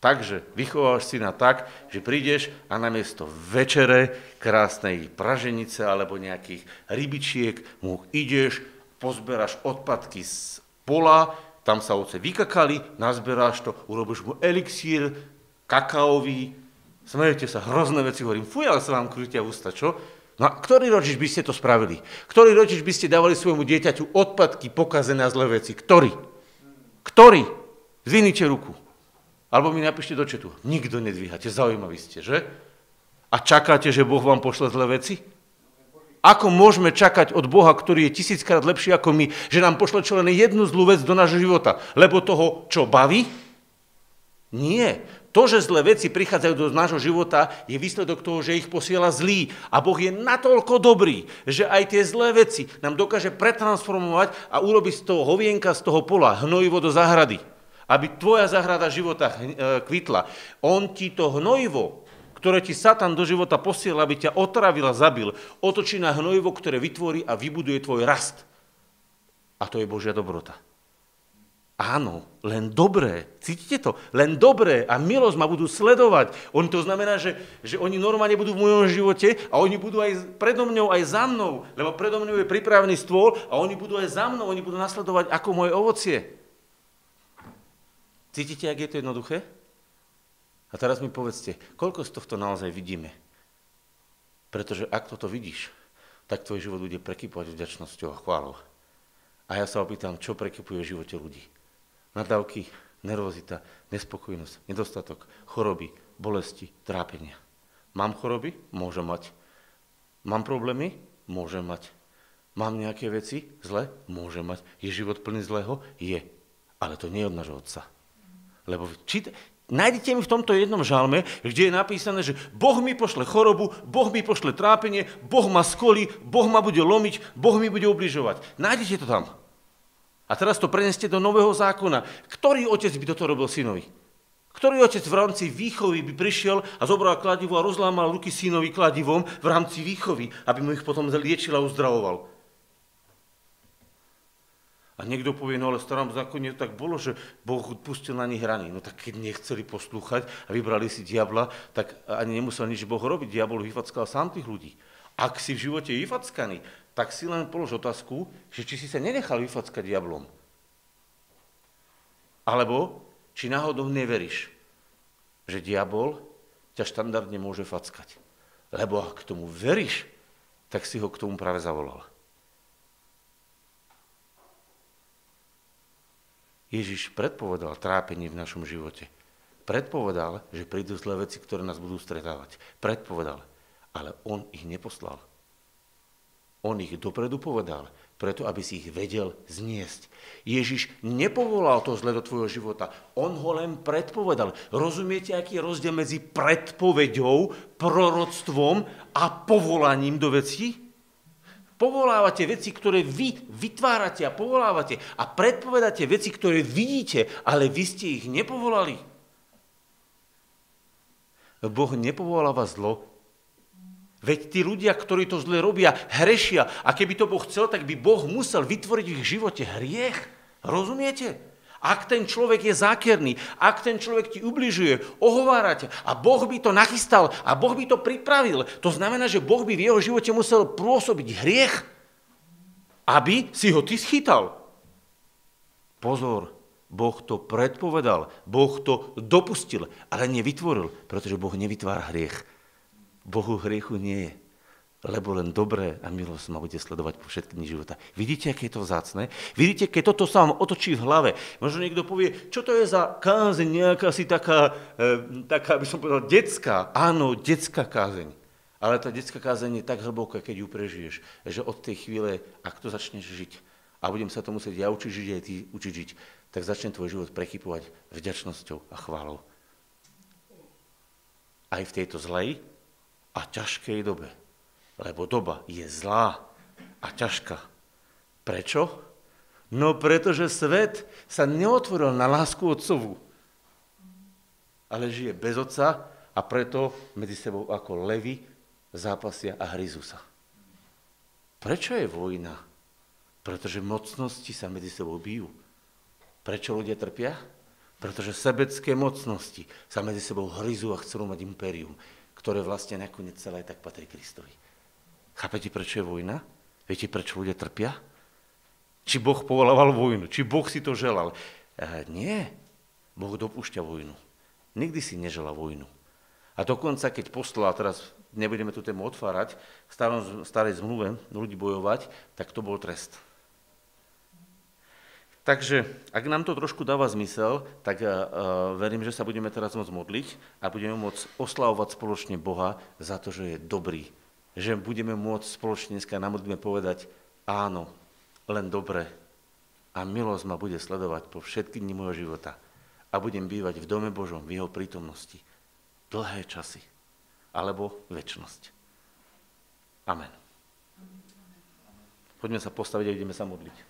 Takže vychovávaš syna tak, že prídeš a namiesto večere, krásnej praženice alebo nejakých rybičiek mu ideš, pozberáš odpadky z pola, tam sa oce vykakali, nazberáš to, urobíš mu elixír kakaový, smejete sa, hrozné veci hovorím, fuj, ale sa vám krútia ústa, čo? No a ktorý rodič by ste to spravili? Ktorý rodič by ste dávali svojmu dieťaťu odpadky, pokazené a zlé veci? Ktorý? Ktorý? Zvinite ruku. Alebo mi napíšte do četu. Nikto nedvíhate, zaujímaví ste, že? A čakáte, že Boh vám pošle zlé veci? Ako môžeme čakať od Boha, ktorý je tisíckrát lepší ako my, že nám pošle čo len jednu zlú vec do nášho života? Lebo toho, čo baví? Nie. To, že zlé veci prichádzajú do nášho života, je výsledok toho, že ich posiela zlý. A Boh je natoľko dobrý, že aj tie zlé veci nám dokáže pretransformovať a urobiť z toho hovienka, z toho pola, hnojivo do záhrady aby tvoja zahrada života e, kvitla. On ti to hnojivo, ktoré ti Satan do života posiela, aby ťa otravil a zabil, otočí na hnojivo, ktoré vytvorí a vybuduje tvoj rast. A to je Božia dobrota. Áno, len dobré. Cítite to? Len dobré a milosť ma budú sledovať. On to znamená, že, že oni normálne budú v mojom živote a oni budú aj predo mňou, aj za mnou, lebo predo mňou je pripravený stôl a oni budú aj za mnou, oni budú nasledovať ako moje ovocie. Cítite, ak je to jednoduché? A teraz mi povedzte, koľko z tohto naozaj vidíme? Pretože ak toto vidíš, tak tvoj život bude prekypovať vďačnosťou a chválou. A ja sa opýtam, čo prekypuje v živote ľudí? Nadávky, nervozita, nespokojnosť, nedostatok, choroby, bolesti, trápenia. Mám choroby? Môžem mať. Mám problémy? Môžem mať. Mám nejaké veci? Zle? Môžem mať. Je život plný zlého? Je. Ale to nie je od nášho otca. Lebo čít, nájdete mi v tomto jednom žalme, kde je napísané, že Boh mi pošle chorobu, Boh mi pošle trápenie, Boh ma skolí, Boh ma bude lomiť, Boh mi bude ubližovať. Nájdete to tam. A teraz to preneste do nového zákona. Ktorý otec by toto robil synovi? Ktorý otec v rámci výchovy by prišiel a zobral kladivo a rozlámal ruky synovi kladivom v rámci výchovy, aby mu ich potom liečil a uzdravoval? A niekto povie, no ale v starom zákone tak bolo, že Boh pustil na nich rany. No tak keď nechceli poslúchať a vybrali si diabla, tak ani nemusel nič Boh robiť. Diabol vyfackal sám tých ľudí. Ak si v živote vyfackaný, tak si len polož otázku, že či si sa nenechal vyfackať diablom. Alebo či náhodou neveríš, že diabol ťa štandardne môže fackať. Lebo ak k tomu veríš, tak si ho k tomu práve zavolal. Ježiš predpovedal trápenie v našom živote. Predpovedal, že prídu zlé veci, ktoré nás budú stretávať. Predpovedal. Ale on ich neposlal. On ich dopredu povedal, preto aby si ich vedel zniesť. Ježiš nepovolal to zle do tvojho života, on ho len predpovedal. Rozumiete, aký je rozdiel medzi predpovedou, proroctvom a povolaním do vecí? Povolávate veci, ktoré vy vytvárate a povolávate a predpovedáte veci, ktoré vidíte, ale vy ste ich nepovolali. Boh nepovoláva zlo. Veď tí ľudia, ktorí to zle robia, hrešia. A keby to Boh chcel, tak by Boh musel vytvoriť v ich živote hriech. Rozumiete? Ak ten človek je zákerný, ak ten človek ti ubližuje, ohovára ťa a Boh by to nachystal a Boh by to pripravil, to znamená, že Boh by v jeho živote musel pôsobiť hriech, aby si ho ty schytal. Pozor, Boh to predpovedal, Boh to dopustil, ale nevytvoril, pretože Boh nevytvára hriech. Bohu hriechu nie je lebo len dobré a milosť ma bude sledovať po všetky dni života. Vidíte, aké je to vzácne? Vidíte, keď toto sa vám otočí v hlave, možno niekto povie, čo to je za kázeň, nejaká si taká, e, taká by som povedal, detská. Áno, detská kázeň. Ale tá detská kázeň je tak hlboká, keď ju prežiješ, že od tej chvíle, ak to začneš žiť, a budem sa to musieť ja učiť žiť, aj ty učiť žiť, tak začne tvoj život prechypovať vďačnosťou a chválou. Aj v tejto zlej a ťažkej dobe lebo doba je zlá a ťažká. Prečo? No pretože svet sa neotvoril na lásku otcovú, ale žije bez otca a preto medzi sebou ako levy zápasia a hryzú sa. Prečo je vojna? Pretože mocnosti sa medzi sebou bijú. Prečo ľudia trpia? Pretože sebecké mocnosti sa medzi sebou hryzú a chcú mať impérium, ktoré vlastne nakoniec celé tak patrí Kristovi. Chápete, prečo je vojna? Viete, prečo ľudia trpia? Či Boh povolával vojnu? Či Boh si to želal? E, nie. Boh dopúšťa vojnu. Nikdy si nežela vojnu. A dokonca, keď poslal, teraz nebudeme tú tému otvárať, v starom, starej zmluve ľudí bojovať, tak to bol trest. Takže, ak nám to trošku dáva zmysel, tak uh, verím, že sa budeme teraz môcť modliť a budeme môcť oslavovať spoločne Boha za to, že je dobrý. Že budeme môcť spoločne dneska na modlitbe povedať áno, len dobre. A milosť ma bude sledovať po všetky dni môjho života. A budem bývať v dome Božom, v jeho prítomnosti. Dlhé časy. Alebo väčnosť. Amen. Poďme sa postaviť a ideme sa modliť.